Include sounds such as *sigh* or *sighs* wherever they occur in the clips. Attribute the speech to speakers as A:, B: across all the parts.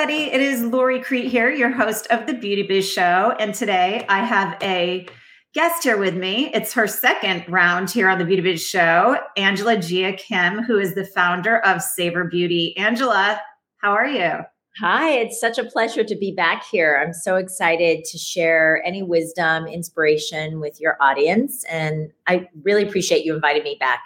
A: Everybody, it is Lori Crete here, your host of the Beauty Biz Show. And today I have a guest here with me. It's her second round here on the Beauty Biz Show, Angela Jia Kim, who is the founder of Savor Beauty. Angela, how are you?
B: Hi, it's such a pleasure to be back here. I'm so excited to share any wisdom, inspiration with your audience. And I really appreciate you inviting me back.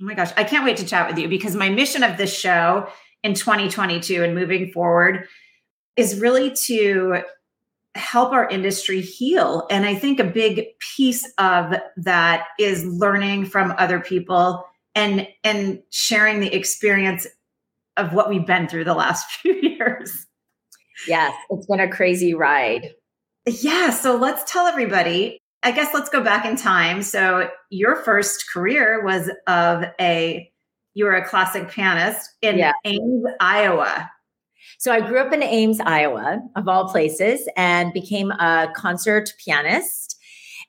A: Oh my gosh, I can't wait to chat with you because my mission of this show in 2022 and moving forward is really to help our industry heal. And I think a big piece of that is learning from other people and and sharing the experience of what we've been through the last *laughs* few years.
B: Yes, it's been a crazy ride.
A: Yeah, so let's tell everybody. I guess let's go back in time. So your first career was of a you were a classic pianist in yeah. Ames, Iowa.
B: So I grew up in Ames, Iowa, of all places, and became a concert pianist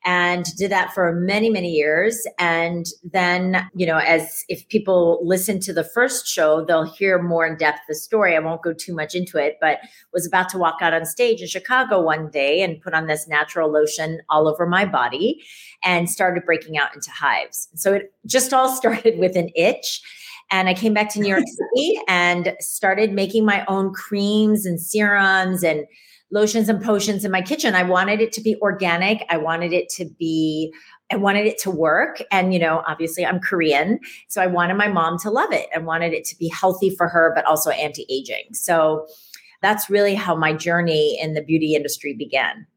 B: and did that for many, many years. And then, you know, as if people listen to the first show, they'll hear more in depth the story. I won't go too much into it, but was about to walk out on stage in Chicago one day and put on this natural lotion all over my body and started breaking out into hives. So it just all *laughs* started with an itch. And I came back to New York *laughs* City and started making my own creams and serums and lotions and potions in my kitchen. I wanted it to be organic. I wanted it to be I wanted it to work. And, you know, obviously I'm Korean. So I wanted my mom to love it and wanted it to be healthy for her, but also anti aging. So that's really how my journey in the beauty industry began.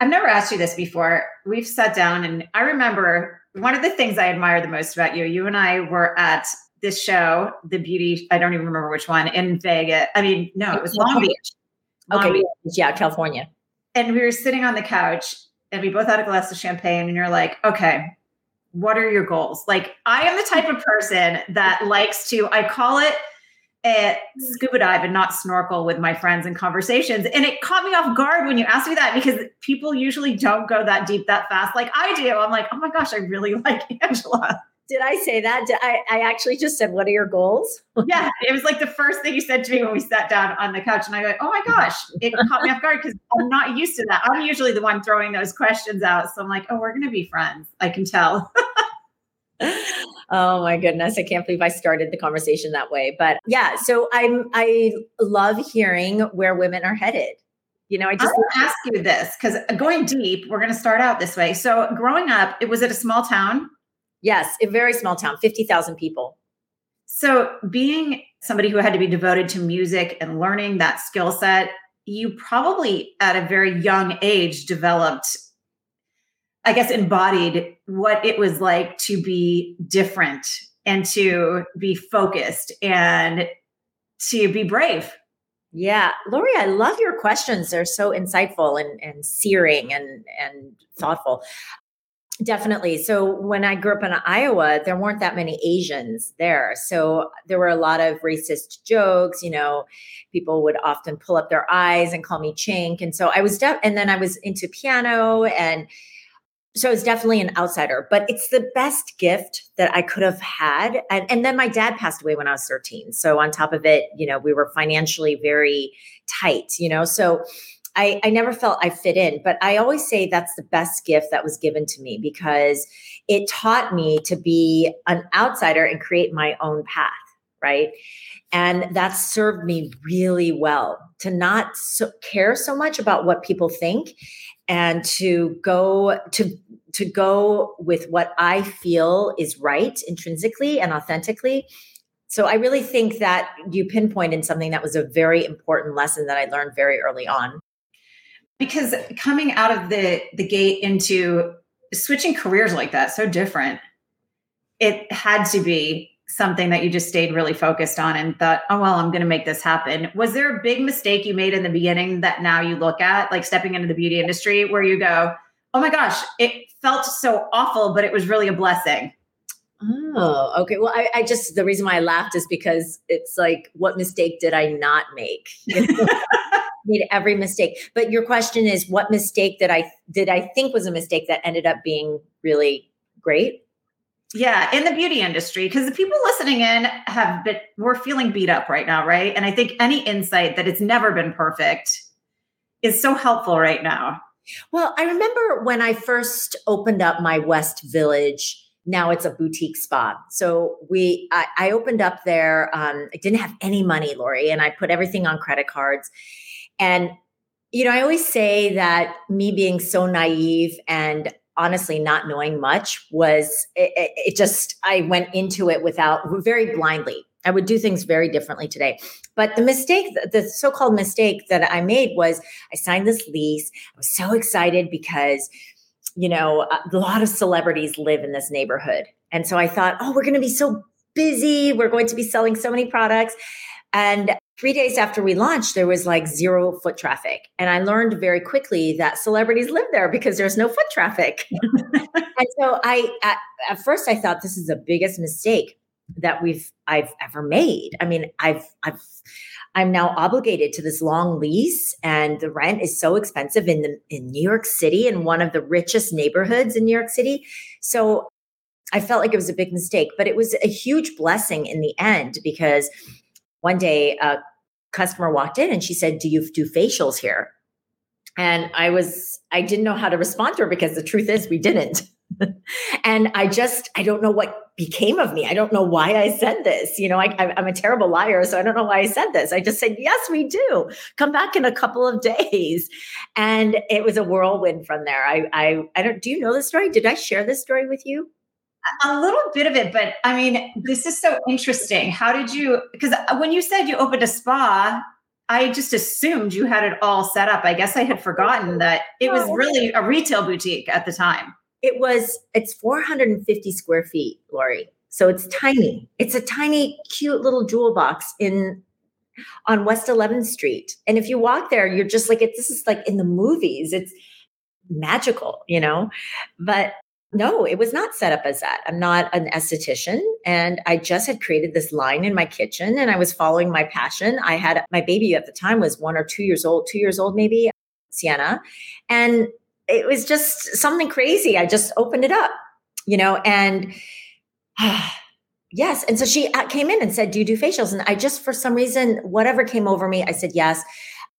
A: I've never asked you this before. We've sat down, and I remember one of the things I admire the most about you. You and I were at this show, the beauty, I don't even remember which one, in Vegas. I mean, no, it was Long Beach.
B: Okay. Yeah, California.
A: And we were sitting on the couch and we both had a glass of champagne, and you're like, okay, what are your goals? Like, I am the type of person that likes to, I call it a scuba dive and not snorkel with my friends and conversations. And it caught me off guard when you asked me that because people usually don't go that deep that fast like I do. I'm like, oh my gosh, I really *laughs* like Angela.
B: Did I say that? Did I, I actually just said, What are your goals? *laughs*
A: yeah. It was like the first thing you said to me when we sat down on the couch. And I go, Oh my gosh, it caught me off guard because I'm not used to that. I'm usually the one throwing those questions out. So I'm like, Oh, we're going to be friends. I can tell. *laughs*
B: oh my goodness i can't believe i started the conversation that way but yeah so i'm i love hearing where women are headed you know i just
A: to ask you this because going deep we're going to start out this way so growing up it was at a small town
B: Yes, a very small town, 50,000 people.
A: So, being somebody who had to be devoted to music and learning that skill set, you probably at a very young age developed, I guess, embodied what it was like to be different and to be focused and to be brave.
B: Yeah, Lori, I love your questions. They're so insightful and, and searing and, and thoughtful. Definitely. So when I grew up in Iowa, there weren't that many Asians there. So there were a lot of racist jokes. You know, people would often pull up their eyes and call me chink. And so I was, de- and then I was into piano. And so I was definitely an outsider, but it's the best gift that I could have had. And, and then my dad passed away when I was 13. So on top of it, you know, we were financially very tight, you know, so I, I never felt I fit in, but I always say that's the best gift that was given to me because it taught me to be an outsider and create my own path. right? And that served me really well to not so care so much about what people think and to go to to go with what I feel is right intrinsically and authentically. So I really think that you pinpointed something that was a very important lesson that I learned very early on.
A: Because coming out of the the gate into switching careers like that so different, it had to be something that you just stayed really focused on and thought, oh, well, I'm going to make this happen. Was there a big mistake you made in the beginning that now you look at, like stepping into the beauty industry, where you go, oh my gosh, it felt so awful, but it was really a blessing?
B: Oh, okay. Well, I, I just, the reason why I laughed is because it's like, what mistake did I not make? *laughs* *laughs* made every mistake. But your question is, what mistake that I did I think was a mistake that ended up being really great?
A: Yeah, in the beauty industry, because the people listening in have been, we're feeling beat up right now, right? And I think any insight that it's never been perfect is so helpful right now.
B: Well, I remember when I first opened up my West Village. Now it's a boutique spa. So we, I, I opened up there. Um, I didn't have any money, Lori, and I put everything on credit cards. And you know, I always say that me being so naive and honestly not knowing much was it, it, just i went into it without very blindly. I would do things very differently today. But the mistake the so-called mistake that i made was i signed this lease. I was so excited because you know a lot of celebrities live in this neighborhood. And so i thought oh we're going to be so busy. We're going to be selling so many products. And three days after we launched, there was like zero foot traffic. And I learned very quickly that celebrities live there because there's no foot traffic. *laughs* and so I, at, at, first, I thought this is the biggest mistake that we've I've ever made. I mean, I've I've I'm now obligated to this long lease, and the rent is so expensive in the in New York City, in one of the richest neighborhoods in New York City. So I felt like it was a big mistake, but it was a huge blessing in the end because one day a customer walked in and she said, Do you do facials here? And I was, I didn't know how to respond to her because the truth is we didn't. *laughs* and I just, I don't know what became of me. I don't know why I said this. You know, I, am a terrible liar, so I don't know why I said this. I just said, yes, we do. Come back in a couple of *laughs* days. And it was a whirlwind from there. I, I, I don't, do you know this story? Did I share this story with you?
A: A little bit of it, but I mean, this is so interesting. How did you? Because uh, when you said you opened a spa, I just assumed you had it all set up. I guess I had forgotten that it was really a retail boutique at the time.
B: It was, it's 450 square feet, Lori. So it's tiny. It's a tiny, cute little jewel box in on West 11th Street. And if you walk there, you're just like, it, this is like in the movies. It's magical, you know? But no, it was not set up as that. I'm not an esthetician. And I just had created this line in my kitchen and I was following my passion. I had my baby at the time was one or two years old, two years old, maybe, Sienna. And it was just something crazy. I just opened it up, you know, and *sighs* yes. And so she uh, came in and said, Do you do facials? And I just, for some reason, whatever came over me, I said, Yes.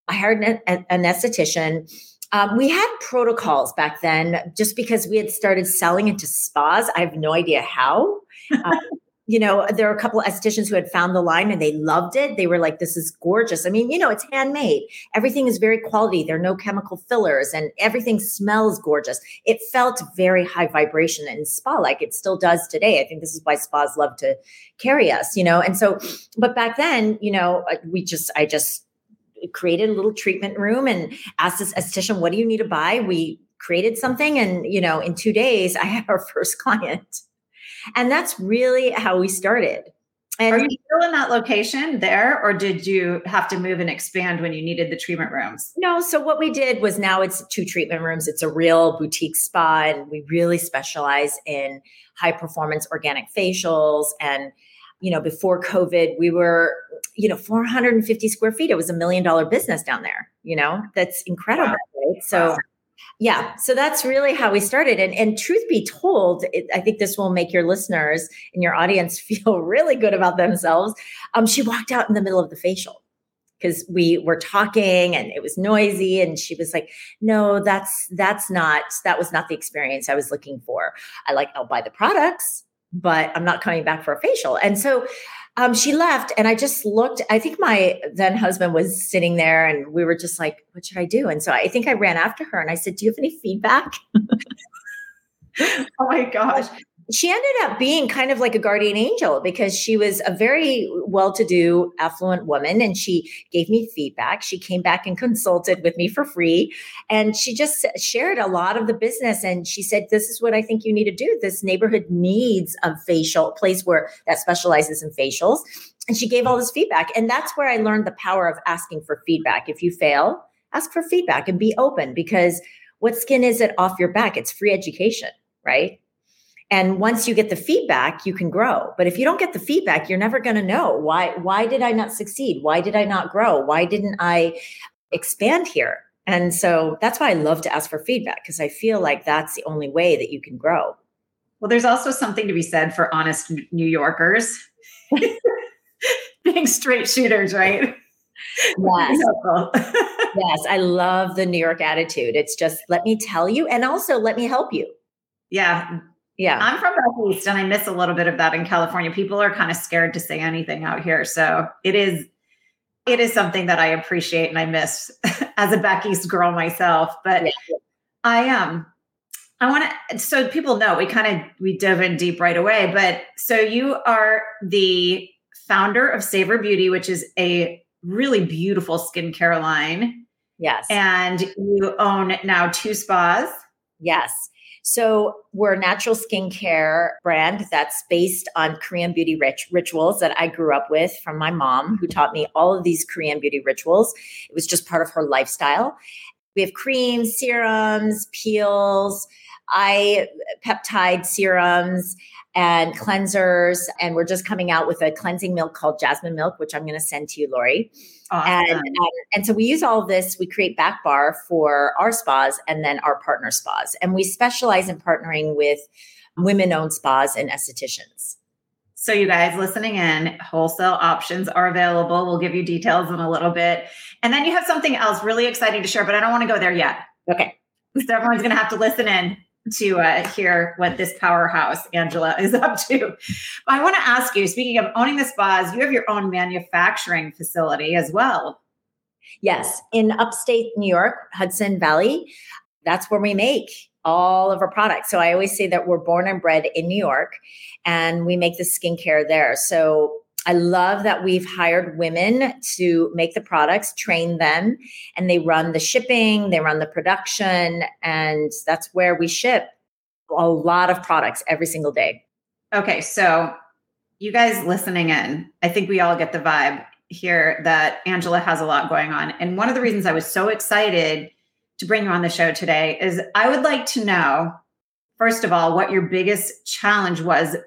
B: I hired an, an esthetician um, we had protocols back then just because we had started selling into spas. I have no idea how. Um, *laughs* you know, there are a couple of estheticians who had found the line and they loved it. They were like, this is gorgeous. I mean, you know, it's handmade. Everything is very quality. There are no chemical fillers and everything smells gorgeous. It felt very high vibration and spa like it still does today. I think this is why spas love to carry us, you know? And so, but back then, you know, we just, I just, created a little treatment room and asked this esthetician, what do you need to buy? We created something. And, you know, in two days, *laughs* I had our first client. And that's really how we started.
A: And Are you still in that location there, or did you have to move and expand when you needed the treatment rooms?
B: No. So what we did was now it's two treatment rooms. It's a real boutique spa, and we really specialize in high performance organic facials and you know, before COVID, we were, you know, 450 square feet. It was a million dollar business down there, you know, that's incredible. Wow. Right. So, yeah, so that's really how we started. And, and truth be told, it, I think this will make your listeners and your audience *laughs* feel really good about themselves. Um, she walked out in the middle of the facial because we were talking and it was noisy and she was like no that's that's not that was not the experience i was looking for i like i'll buy the products but I'm not coming back for a facial. And so Um, she left, and I just looked. I think my then husband was sitting there, and we were just like, "What should I do?" And so I think I ran after her, and I said, "Do you have any feedback?" *laughs*
A: oh my gosh!
B: She ended up being kind of like a guardian angel because she was a very well-to-do affluent woman and she gave me feedback. She came back and consulted with me for free and she just shared a lot of the business and she said this is what i think you need to do. This neighborhood needs a facial place where that specializes in facials. And she gave all this feedback and that's where i learned the power of asking for feedback. If you fail ask for feedback and be open because what skin is it off your back? It's free education right and once you get the feedback you can grow. But if you don't get the feedback you're never going to know. Why why did i not succeed? Why did i not grow? Why didn't i expand here? And so that's why i love to ask for feedback because i feel like that's the only way that you can grow.
A: Well there's also something to be said for honest new yorkers. *laughs* Being straight shooters right?
B: Yes. *laughs* *laughs* Yes i love the new york attitude. It's just let me tell you and also let me help you.
A: Yeah
B: yeah.
A: I'm from back east and I miss a little bit of that in California. People are kind of scared to say anything out here. So it is it is something that I appreciate and I miss *laughs* as a back east girl myself. But yeah. I am um, I want to so people know we kind of we dove in deep right away. But so you are the founder of Savor Beauty, which is a really beautiful skincare line.
B: Yes.
A: And you own now two spas.
B: Yes. So we're a natural skincare brand that's based on Korean beauty rich- rituals that I grew up with from my mom, who taught me all of these Korean beauty rituals. It was just part of her lifestyle. We have creams, serums, peels, eye peptide serums, and cleansers. And we're just coming out with a cleansing milk called Jasmine Milk, which I'm going to send to you, Lori. Awesome. And, and, and so we use all of this. We create back bar for our spas and then our partner spas. And we specialize in partnering with women owned spas and estheticians.
A: So, you guys listening in, wholesale options are available. We'll give you details in a little bit. And then you have something else really exciting to share, but I don't want to go there yet.
B: Okay.
A: So, everyone's going to have to listen in to uh, hear what this powerhouse Angela *laughs* is up to. I want to ask you speaking of owning the spas, you have your own manufacturing facility as well.
B: Yes, in upstate New York, Hudson Valley. That's where we make all of our products. So I always say that we're born and bred in New York and we make the skincare there. So I love that we've hired women to make the products, train them, and they run the shipping, they run the production, and that's where we ship a lot of products every single day.
A: Okay, so you guys listening in, I think we all get the vibe here that Angela has a lot going on. And one of the reasons I was so excited to bring you on the show today is I would like to know, first of all, what your biggest challenge was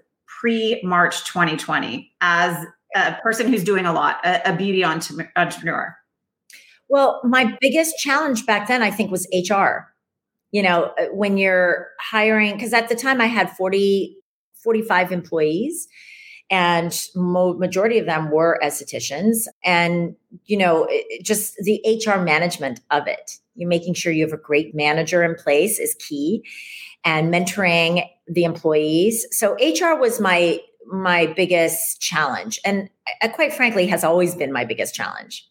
A: pre March 2020 as a person who's doing a lot, a, a beauty entrepreneur?
B: Well, my biggest challenge back then, I think, was HR. You know, uh, when you're hiring, because at the time I had 40, 45 employees and mo- majority of them were estheticians and you know just the hr management of it you making sure you have a great manager in place is key and mentoring the employees. So HR was my my biggest challenge and uh, quite frankly has always been my biggest challenge.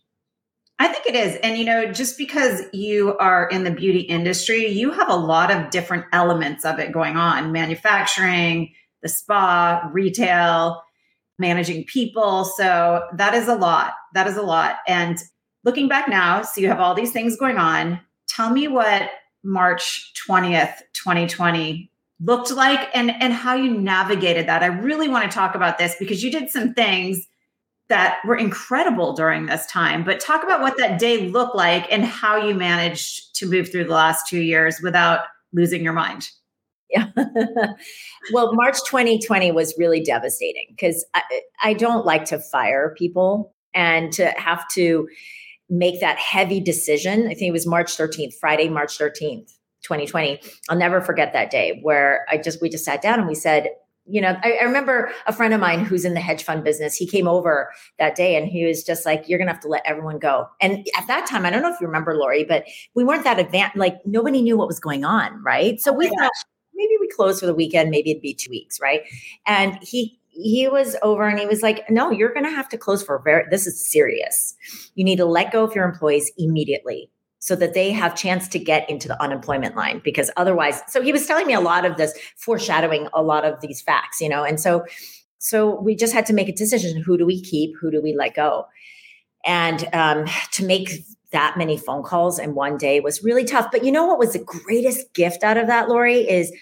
A: I think it is. And you know, just because you are in the beauty industry, you have a lot of different elements of it going on, manufacturing, the spa, retail, managing people. So that is a lot. That is a lot. And looking back now, so you have all these things going on. Tell me what March 20th, 2020 looked like and and how you navigated that. I really want to talk about this because you did some things that were incredible during this time. But talk about what that day looked like and how you managed to move through the last 2 years without losing your mind.
B: Yeah. *laughs* well, March 2020 was really devastating because I, I don't like to fire people and to have to make that heavy decision. I think it was March 13th, Friday, March 13th, 2020. I'll never forget that day where I just, we just sat down and we said, you know, I, I, remember a friend of mine who's in the hedge fund business. He came over that day and he was just like, You're going to have to let everyone go. And at that time, I don't know if you remember, Lori, but we weren't that advanced. Like, nobody knew what was going on. Right. So oh we oh, thought maybe we close for the weekend, maybe it'd be two weeks. Right. And he, he was over and he was like, No, you're going to have to close for very, this is serious. You need to let go of your employees immediately so that they have chance to get into the unemployment line because otherwise so he was telling me a lot of this foreshadowing a lot of these facts you know and so so we just had to make a decision who do we keep? Who do we let go? And um, to make that many phone calls in one day was really tough. But you know what was the greatest gift out of that lori is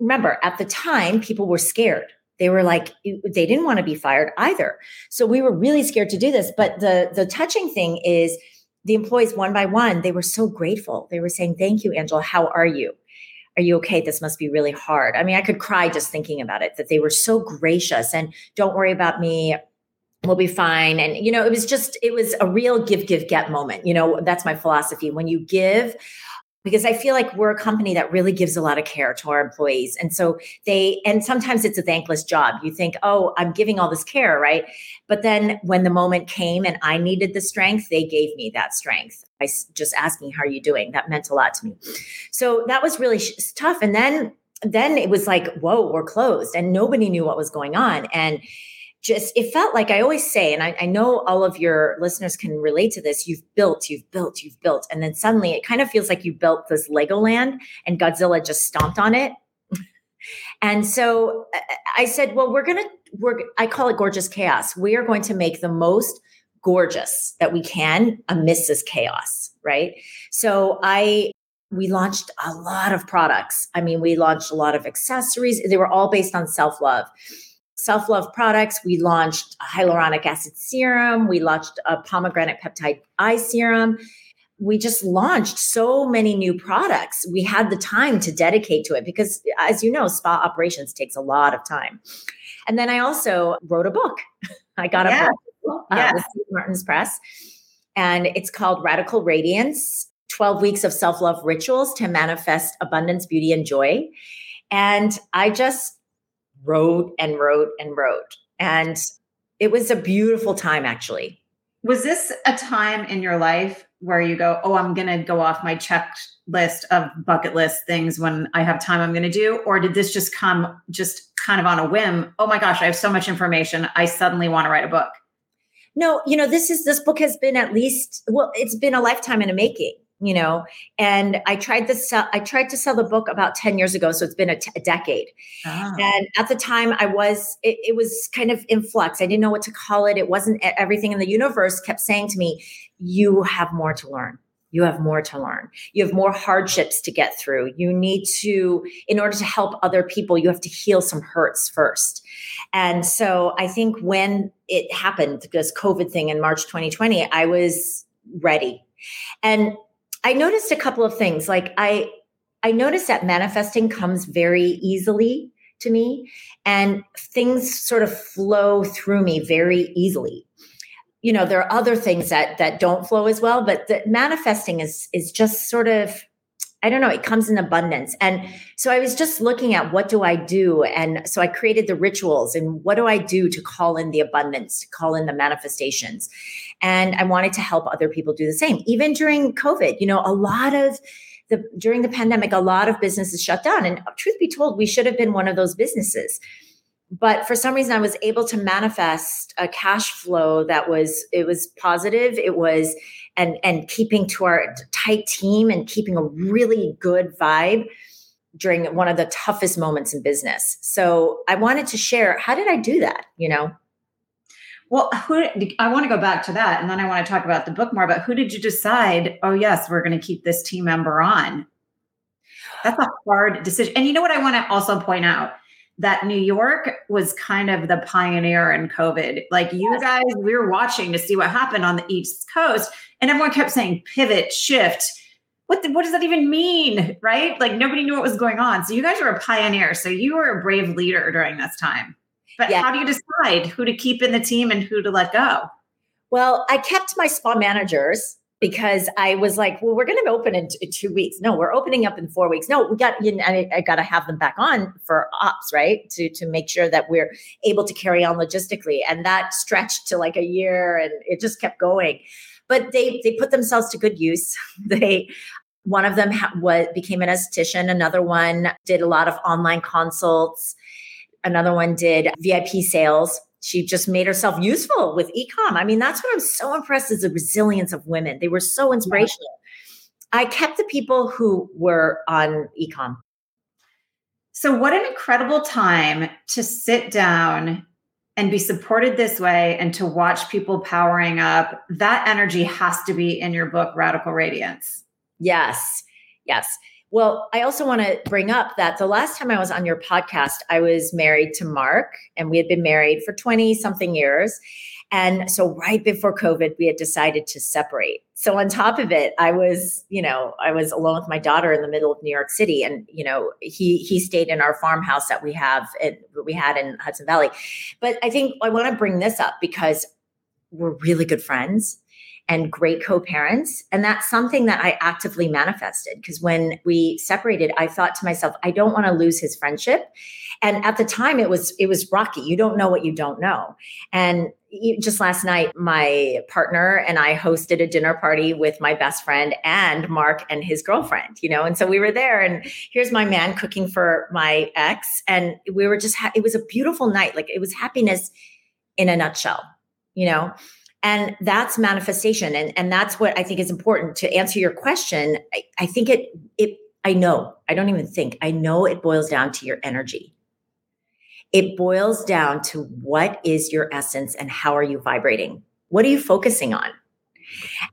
B: remember at the time people were scared they were like they didn't want to be fired either so we were really scared to do this but the the touching thing is the employees one by one, they were so grateful. They were saying, Thank you, Angela. How are you? Are you okay? This must be really hard. I mean, I could cry just thinking about it, that they were so gracious and don't worry about me. We'll be fine. And, you know, it was just, it was a real give, give, get moment. You know, that's my philosophy. When you give, because I feel like we're a company that really gives a lot of care to our employees. And so they, and sometimes it's a thankless job. You think, oh, I'm giving all this care, right? But then when the moment came and I needed the strength, they gave me that strength by just asking, how are you doing? That meant a lot to me. So that was really tough. And then, then it was like, whoa, we're closed and nobody knew what was going on. And just it felt like I always say, and I, I, know all of your listeners can relate to this. You've built, you've built, you've built, and then suddenly it kind of feels like you built this Legoland, and Godzilla just stomped on it. *laughs* and so uh, I said, well, we're gonna, we're I call it gorgeous chaos. We are going to make the most gorgeous that we can amidst this chaos, right? So I we launched a lot of products. I mean, we launched a lot of accessories. They were all based on self love self love products. We launched a hyaluronic acid serum. We launched a pomegranate peptide eye serum. We just launched so many new products. We had the time to dedicate to it because, as you know, spa operations takes a lot of time. And then I also wrote a book. *laughs* I got a book uh, yes. with Martin's Press, and it's called Radical Radiance 12 Weeks of Self Love Rituals to Manifest Abundance, Beauty, and Joy. And I just wrote and wrote and wrote. And it was a beautiful time, actually.
A: Was this a time in your life where you go, Oh, I'm going to go off my checklist of bucket list things when I have time I'm going to do? Or did this just come just kind of on a whim? Oh my gosh, I have so much information. I suddenly want to write a book.
B: No, you know, this is this book has been at least, well, it's been a lifetime in the making you know and i tried to sell i tried to sell the book about 10 years ago so it's been a, t- a decade. Oh. and at the time i was it, it, was kind of in flux. I didn't know what to call it. It wasn't everything in the universe kept saying to me you have more to learn. You have more to learn. You have more hardships to get through. You need to in order to help other people you have to heal some hurts first. And so i think when it happened this covid thing in march 2020 i was ready. And I noticed a couple of things. Like I I noticed that manifesting comes very easily to me and things sort of flow through me very easily. You know, there are other things that that don't flow as well, but the manifesting is is just sort of I don't know, it comes in abundance. And so I was just looking at what do I do? And so I created the rituals and what do I do to call in the abundance, to call in the manifestations. And I wanted to help other people do the same. Even during COVID, you know, a lot of the during the pandemic, a lot of businesses shut down. And truth be told, we should have been one of those businesses. But for some reason, I was able to manifest a cash flow that was it was positive. It was and and keeping to our tight team and keeping a really good vibe during one of the toughest moments in business. So I wanted to share how did I do that, you know?
A: Well, who I want to go back to that, and then I want to talk about the book more. But who did you decide? Oh, yes, we're going to keep this team member on. That's a hard decision. And you know what? I want to also point out that New York was kind of the pioneer in COVID. Like you yes. guys, we were watching to see what happened on the East Coast, and everyone kept saying pivot, shift. What, the, what does that even mean? Right? Like nobody knew what was going on. So you guys were a pioneer. So you were a brave leader during this time. But yeah. how do you decide who to keep in the team and who to let go?
B: Well, I kept my spa managers because I was like, well, we're going to open in, t- two weeks. No, we're opening up in four weeks. No, we got, you know, I, I got to have them back on for ops, right? To, to make sure that we're able to carry on logistically. And that stretched to like a year and it just kept going. But they, they put themselves to good use. *laughs* they, one of them ha- was, became an esthetician. Another one did a lot of online consults Another one did VIP sales. She just made herself useful with ecom. I mean, that's what I'm so impressed is the resilience of women. They were so inspirational. I kept the people who were on ecom.
A: So, what an incredible time to sit down and be supported this way and to watch people powering up. That energy has to be in your book, Radical Radiance.
B: Yes. Yes. Well, I also want to bring up that the last time I was on your podcast, I was married to Mark, and we had been married for 20 something years. And so, right before COVID, we had decided to separate. So, on top of it, I was, you know, I was alone with my daughter in the middle of New York City, and you know, he he stayed in our farmhouse that we have, and we had in Hudson Valley. But I think I want to bring this up because we're really good friends and great co-parents. And that's something that i actively manifested because when we separated i thought to myself i don't want to lose his friendship. And at the time it was it was rocky. You don't know what you don't know. And just last night my partner and i hosted a dinner party with my best friend and mark and his girlfriend you know? And so we were there and here's my man cooking for my ex and we were just ha- it was a beautiful night. Like it was happiness in a nutshell you know and that's manifestation. And and that's what i think is important to answer your question. I, I, think it it i know i don't even think i know it boils down to your energy. It boils down to what is your essence and how are you vibrating? What are you focusing on?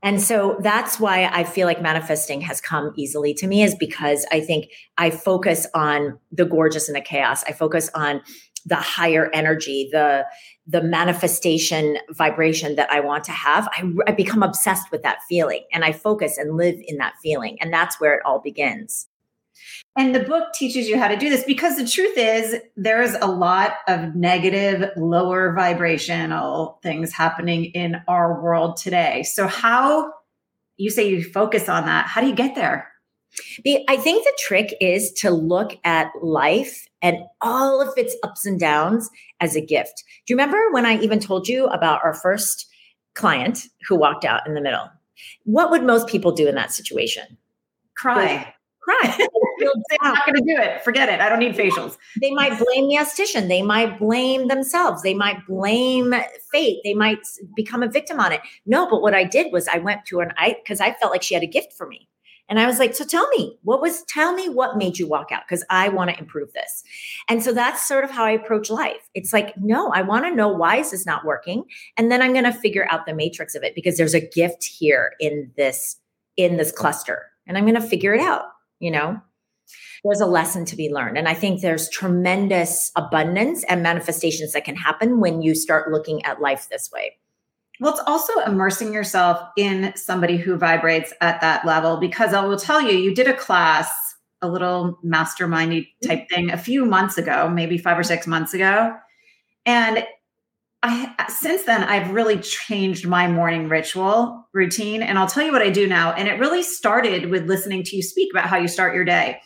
B: And so that's why I feel like manifesting has come easily to me, is because I think I focus on the gorgeous and the chaos. I focus on the higher energy, the the manifestation vibration that I want to have, I, I become obsessed with that feeling and I focus and live in that feeling. And that's where it all begins.
A: And the book teaches you how to do this because the truth is, there is a lot of negative, lower vibrational things happening in our world today. So, how you say you focus on that, how do you get there?
B: I think the trick is to look at life and all of its ups and downs as a gift. Do you remember when I even told you about our first client who walked out in the middle? What would most people do in that situation?
A: Cry.
B: Cry. *laughs*
A: I'm not going to do it. Forget it. I don't need facials.
B: They might blame the esthetician. They might blame themselves. They might blame fate. They might become a victim on it. No, but what I did was I went to an I because I felt like she had a gift for me. And I was like, so tell me, what was, tell me what made you walk out? Because I want to improve this. And so that's sort of how I approach life. It's like, no, I want to know why this is this not working? And then I'm going to figure out the matrix of it because there's a gift here in this, in this cluster. And I'm going to figure it out, you know? There's a lesson to be learned. And I think there's tremendous abundance and manifestations that can happen when you start looking at life this way.
A: Well, it's also immersing yourself in somebody who vibrates at that level because I will tell you, you did a class, a little mastermindy type mm-hmm. thing a few months ago, maybe five or six months ago. And I since then I've really changed my morning ritual routine and I'll tell you what I do now and it really started with listening to you speak about how you start your day.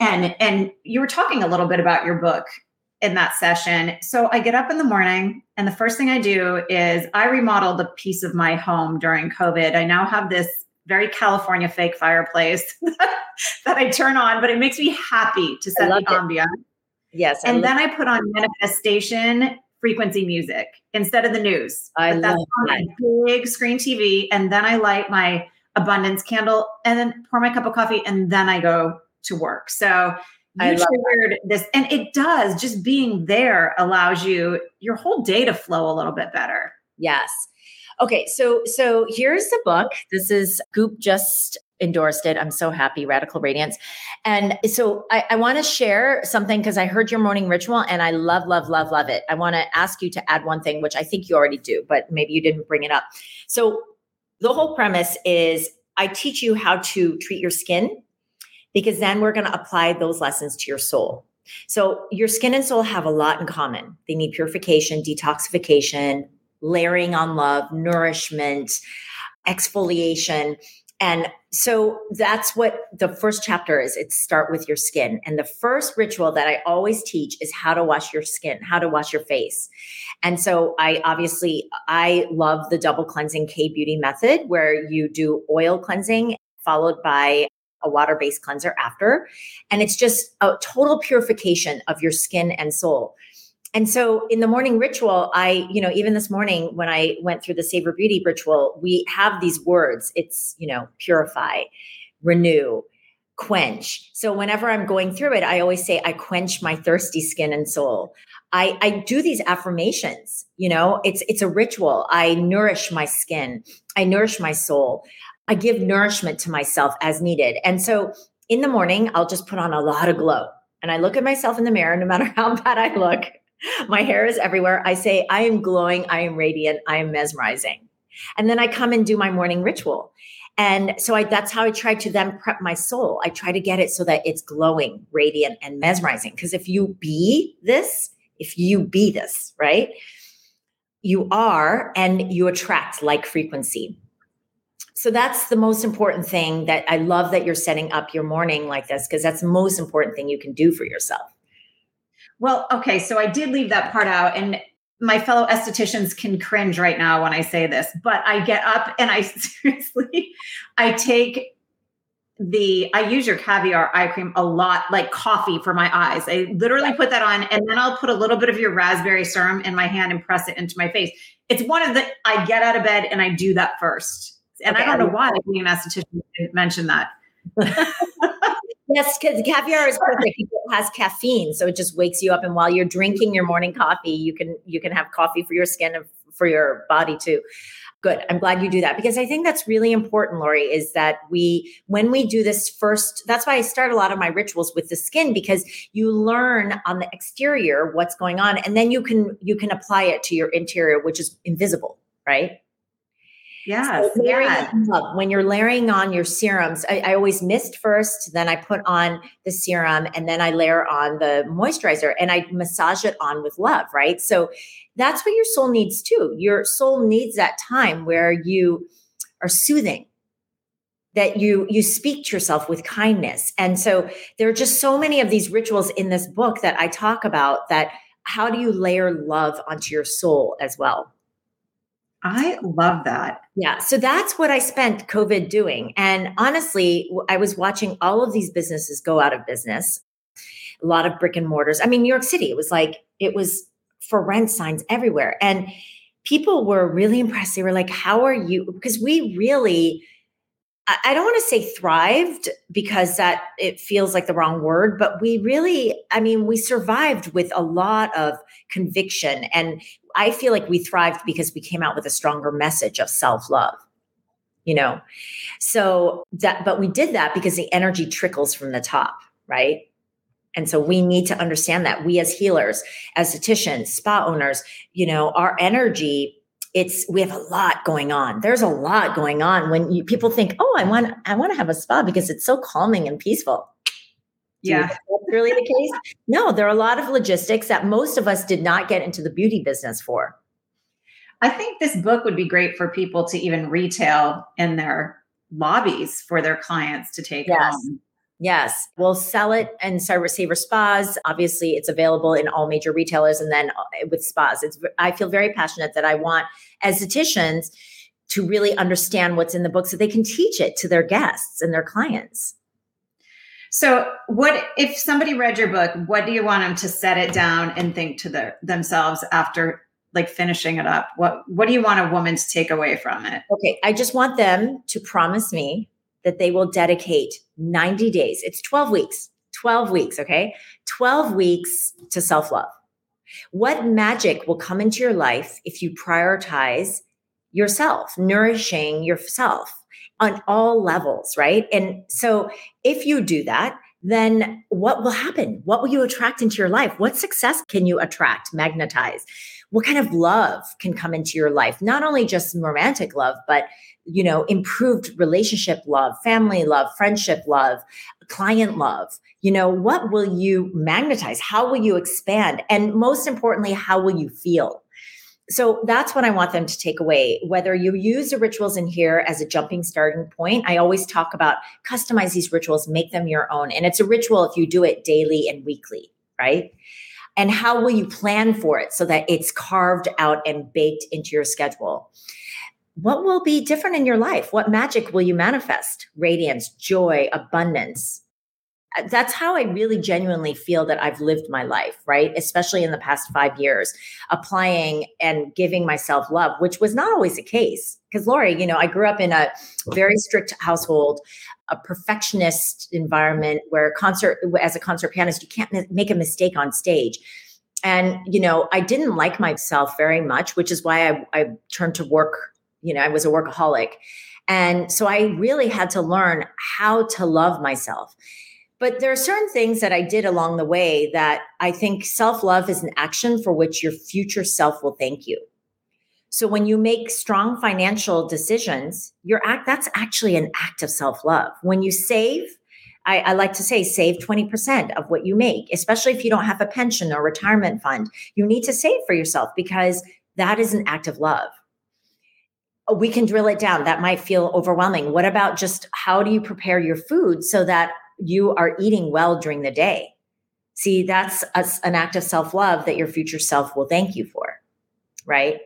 A: And and you were talking a little bit about your book in that session. So I get up in the morning, and the first thing I do is I remodel the piece of my home during COVID. I now have this very California fake fireplace *laughs* that I turn on, but it makes me happy to set the ambiance.
B: Yes.
A: and then I put on manifestation frequency music instead of the news.
B: I but that's
A: on that. big screen TV. And then I light my abundance candle and then pour my cup of coffee and then I go to work. So you triggered this and it does just being there allows you your whole day to flow a little bit better.
B: Yes. Okay so so here's the book. This is goop just endorsed it. I'm so happy radical radiance. And so i, I want to share something because i heard your morning ritual and i love love love love it. I want to ask you to add one thing which i think you already do but maybe you didn't bring it up. So the whole premise is i teach you how to treat your skin because then we're going to apply those lessons to your soul. So, your skin and soul have a lot in common. They need purification, detoxification, layering on love, nourishment, exfoliation. And so that's what the first chapter is. It's start with your skin. And the first ritual that I always teach is how to wash your skin, how to wash your face. And so I obviously I love the double cleansing K beauty method where you do oil cleansing followed by a water based cleanser after. And it's just a total purification of your skin and soul. And so in the morning ritual, I, you know, even this morning when I went through the Savor Beauty ritual, we have these words. It's, you know, purify, renew, quench. So whenever I'm going through it, I always say, I quench my thirsty skin and soul. I, I do these affirmations, you know, it's it's a ritual. I nourish my skin, I nourish my soul. I give nourishment to myself as needed. And so in the morning, I'll just put on a lot of glow. And I look at myself in the mirror, no matter *laughs* how bad I look. My hair is everywhere. I say, I am glowing, I am radiant, I am mesmerizing. And then I come and do my morning ritual. And so I, that's how I try to then prep my soul. I try to get it so that it's glowing, radiant, and mesmerizing. Because if you be this, if you be this, right, you are and you attract like frequency. So that's the most important thing that I love that you're setting up your morning like this because that's the most important thing you can do for yourself.
A: Well, okay, so I did leave that part out and my fellow estheticians can cringe right now when I say this, but I get up and I *laughs* seriously I take the I use your caviar eye cream a lot like coffee for my eyes. I literally put that on and then I'll put a little bit of your raspberry serum in my hand and press it into my face. It's one of the I get out of bed and I do that first. And okay, I don't know why being an esthetician didn't mention that. *laughs*
B: yes, because caviar is perfect. It has caffeine, so it just wakes you up. And while you're drinking your morning coffee, you can you can have coffee for your skin and for your body too. Good. I'm glad you do that because I think that's really important, Lori, is that we, when we do this first, that's why I start a lot of my rituals with the skin because you learn on the exterior what's going on and then you can, you can apply it to your interior, which is invisible, right?
A: Yes. So yeah.
B: When you're layering on your serums, I, I, always mist first, then I put on the serum, and then I layer on the moisturizer and I massage it on with love, right? So that's what your soul needs too. Your soul needs that time where you are soothing that you you speak to yourself with kindness and so there are just so many of these rituals in this book that i talk about that how do you layer love onto your soul as well
A: I love that.
B: Yeah. So that's what I spent COVID doing. And honestly, I was watching all of these businesses go out of business, a lot of brick and mortars. I mean, New York City, it was like, it was for rent signs everywhere. And people were really *laughs* impressed. They were like, How are you? Because we really, I don't want to say thrived because that it feels like the wrong word, but we really, I mean, we survived with a lot of conviction. And I feel like we thrived because we came out with a stronger message of self love, you know? So that, but we did that because the energy trickles from the top, right? And so we need to understand that we as healers, as estheticians, spa owners, you know, our energy it's we have a lot going on. There's a lot going on when you, people think, "Oh, I want I want to have a spa because it's so calming and peaceful."
A: yeah. That's
B: really the case? No, there are a lot of logistics that most of us did not get into the beauty business for.
A: I think this book would be great for people to even retail in their lobbies for their clients to take yes. home.
B: Yes, we'll sell it in Savor Spas. Obviously, it's available in all major retailers, and then uh, with spas, it's. I feel very passionate that I want estheticians to really understand what's in the book, so they can teach it to their guests and their clients.
A: So, what if somebody read your book? What do you want them to set it down and think to their, themselves after like finishing it up? What What do you want a woman to take away from it?
B: Okay, I just want them to promise me that they will dedicate 90 days. It's 12 weeks, 12 weeks, okay? 12 weeks to self love. What magic will come into your life if you prioritize yourself, nourishing yourself on all levels, right? And so if you do that, then what will happen? What will you attract into your life? What success can you attract, magnetize? What kind of love can come into your life? Not only just romantic love, but you know, improved relationship love, family love, friendship love, client love. You know, what will you magnetize? How will you expand? And most importantly, how will you feel? So that's what I want them to take away. Whether you use the rituals in here as a jumping starting point, I always talk about customize these rituals, make them your own. And it's a ritual if you do it daily and weekly, right? And how will you plan for it so that it's carved out and baked into your schedule? what will be different in your life? What magic will you manifest? Radiance, joy, abundance. That's how I really genuinely feel that I've lived my life, right? Especially in the past five years, applying and giving myself love, which was not always the case. Because, Lori, you know, I grew up in a very strict household, a perfectionist environment where concert, as a concert pianist, you can't make a mistake on stage. And, you know, I didn't like myself very much, which is why I, I turned to work. You know, I was a workaholic. And so I really had to learn how to love myself. But there are certain things that I did along the way that I think self love is an action for which your future self will thank you. So when you make strong financial decisions, your act that's actually an act of self love. When you save, I, I, like to say save 20% of what you make, especially if you don't have a pension or retirement fund. You need to save for yourself because that is an act of love. We can drill it down. That might feel overwhelming. What about just how do you prepare your food so that you are eating well during the day. See, that's a, an act of self love that your future self will thank you for, right?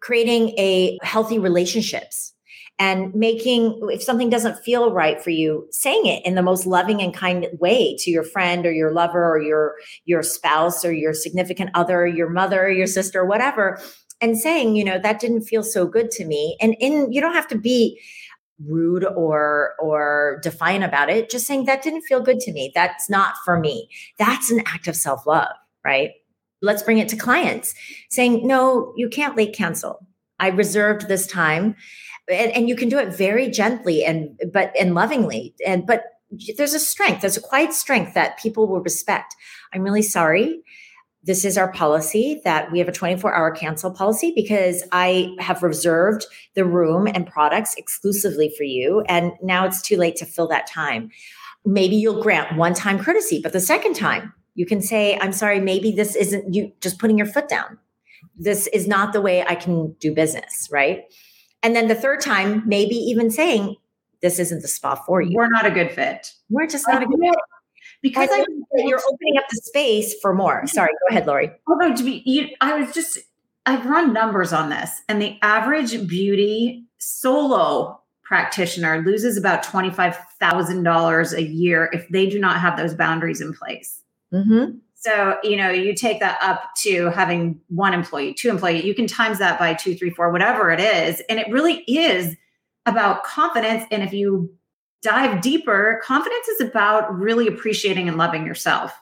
B: Creating a healthy relationships and making, if something doesn't feel right for you, saying it in the most loving and kind way to your friend or your lover or your, your spouse or your significant other, your mother, your sister, whatever, and saying, you know, that didn't feel so good to me. And in, you don't have to be, rude or or defiant about it just saying that didn't feel good to me. That's not for me. That's an act of self-love right? Let's bring it to clients. Saying no you can't late cancel. I reserved this time. And, and you can do it very gently and but and lovingly. And but there's a strength there's a quiet strength that people will respect. I'm really sorry this is our policy that we have a 24 hour cancel policy because I have reserved the room and products exclusively for you. And now it's too late to fill that time. Maybe you'll grant one time courtesy, but the second time you can say, I'm sorry, maybe this isn't you just putting your foot down. This is not the way I can do business, right? And then the third time, maybe even saying, this isn't the spot for you.
A: We're not a good fit.
B: We're just not a good fit because I, you're opening up the space for more. Sorry, go ahead, Lori.
A: Although to be, you, I was just I've run numbers on this, and the average beauty solo practitioner loses about twenty five thousand dollars a year if they do not have those boundaries in place. Mm-hmm. So you know, you take that up to having one employee, two employee. You can times that by two, three, four, whatever it is, and it really is about confidence. And if you dive deeper, confidence is about really appreciating and loving yourself.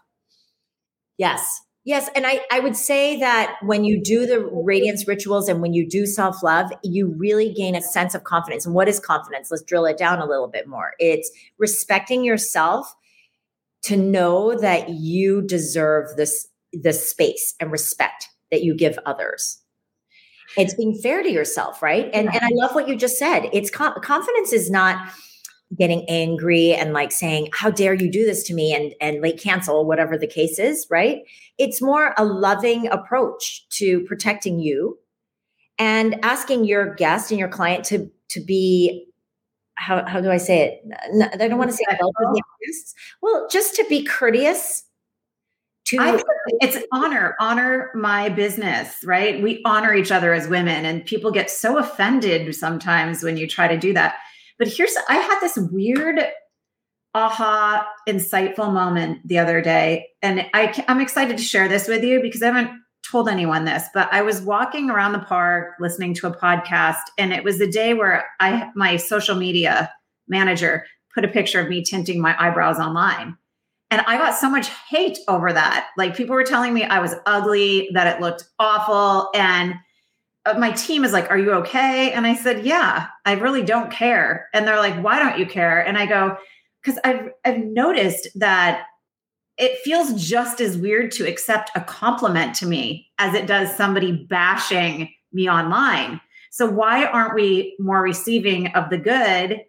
B: Yes. Yes. And I, I would say that when you do the radiance rituals and when you do self love, you really gain a sense of confidence. And what is confidence? Let's drill it down a little bit more. It's respecting yourself to know that you deserve this, this space and respect that you give others. It's being fair to yourself, right? And, and I love what you just said. It's confidence is not, getting angry and like saying how dare you do this to me and and late cancel whatever the case is right it's more a loving approach to protecting you and asking your guest and your client to to be how, how do I say it? I don't want to say well, just to be courteous.
A: To I, it's honor, honor my business, right? We honor each other as women, and people get so offended sometimes when you try to do that. But here's, I had this weird aha insightful moment the other day and I, i'm excited to share this with you because i haven't told anyone this but i was walking around the park listening to a podcast and it was the day where i my social media manager put a picture of me tinting my eyebrows online. And i got so much hate over that. Like people were telling me i was ugly that it looked awful and Uh, my team is like, Are you okay? And I said, Yeah, I really don't care. And they're like, Why don't you care? And I go, Because I've, I've noticed that it feels just as weird to accept a compliment to me as it does somebody bashing me online. So why aren't we more receiving of the good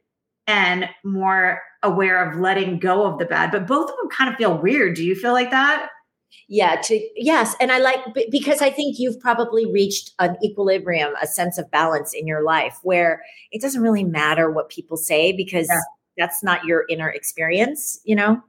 A: and more aware of letting go of the bad? But both of them kind of feel weird. Do you feel like that?
B: Yeah to yes and i like because i think you've probably reached an equilibrium a sense of balance in your life where it doesn't really matter what people say because yeah. that's not your inner experience you know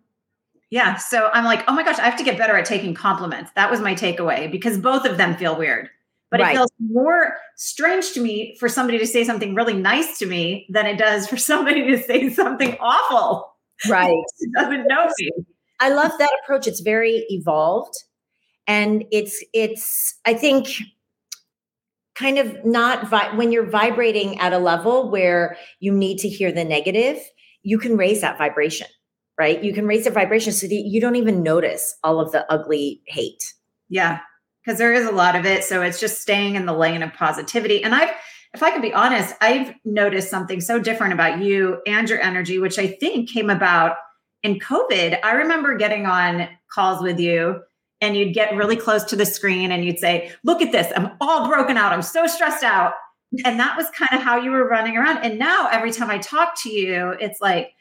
A: yeah so i'm like oh my gosh i have to get better at taking compliments that was my takeaway because both of them feel weird But
B: Right.
A: it feels more strange to me for somebody to say something really nice to me than it does for *laughs* somebody to say something awful.
B: Right. *laughs*
A: Doesn't know me.
B: I love that approach. It's very evolved. And it's it's I think kind of not vi- when you're vibrating at a level where you need to hear the negative, you can raise that vibration, right? You can raise the vibration so that you don't even notice all of the ugly hate.
A: Yeah, because there is a lot of it. So it's just staying in the lane of positivity. And I've, if I can be honest, I've noticed something so different about you and your energy, which I think came about in COVID. I remember getting on calls with you and you'd get really close to the screen and you'd say, Look at this. I'm all broken out. I'm so stressed out. And that was kind of how you were running around. And now every time I talk to you, it's like,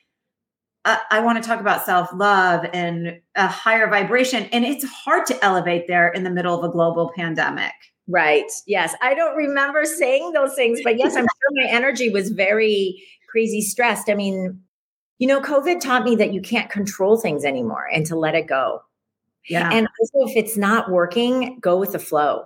A: uh, I want to talk about self love and a higher vibration. And it's hard to elevate there in the middle of a global pandemic.
B: Right. Yes. I don't remember saying those things, but yes, I'm sure my energy was very crazy stressed. I mean, you know, COVID taught me that you can't control things anymore and to let it go.
A: Yeah.
B: And also, if it's not working, go with the flow,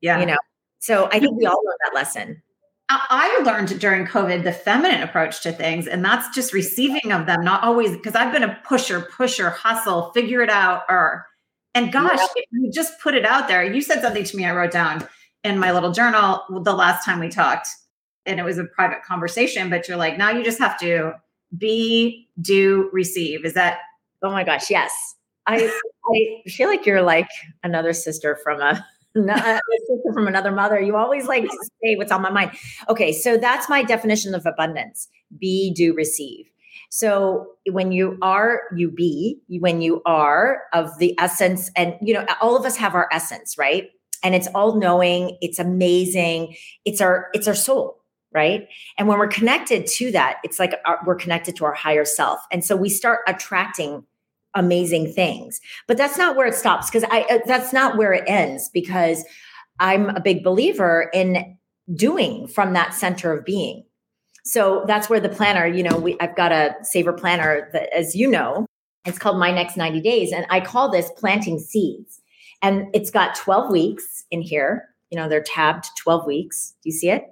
A: yeah.
B: you know? So I think we all learned that lesson.
A: I learned during COVID the feminine approach to things, and that's just receiving of them, not always because I've been a pusher, pusher, hustle, figure it out, or and gosh, if you just put it out there. You said something to me I wrote down in my little journal the last time we talked, and it was a private conversation, but you're like, now you just have to be, do, receive. Is that
B: Oh my gosh. Yes. I, I feel like you're like another sister from a, *laughs* a sister from another mother. You always like say what's on my mind. Okay. So that's my definition of abundance be, do, receive. So when you are, you be, when you are of the essence, and you know, all of us have our essence, right? And it's all knowing, it's amazing, it's our, it's our soul, right? And when we're connected to that, it's like our, we're connected to our higher self. And so we start attracting amazing things. But that's not where it stops because I uh, that's not where it ends because I'm a big believer in doing from that center of being. So that's where the planner, you know, we I've got a Savor planner that as you know, it's called My Next 90 Days and I call this planting seeds. And it's got 12 weeks in here. You know, they're tabbed 12 weeks. Do you see it?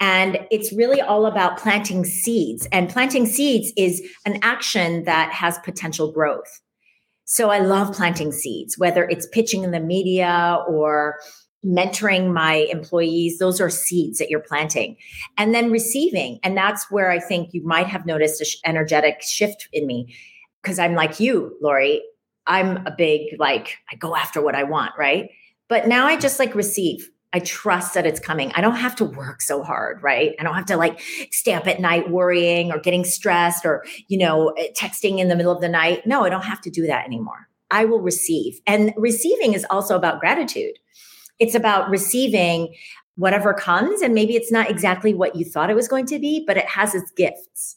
B: And it's really all about planting seeds. And planting seeds is an action that has potential growth. So I love planting seeds, whether it's pitching in the media or mentoring my employees. Those are seeds that you're planting. And then receiving. And that's where I think you might have noticed an sh- energetic shift in me. Because I'm like you, Lori. I'm a big, like, I go after what I want, right? But now I just like receive. I trust that it's coming. I don't have to work so hard, right? I don't have to like stay up at night worrying or getting stressed or, you know, eh, texting in the middle of the night. No, I don't have to do that anymore. I will receive. And receiving is also about gratitude. It's about receiving whatever comes. And maybe it's not exactly what you thought it was going to be, but it has its gifts,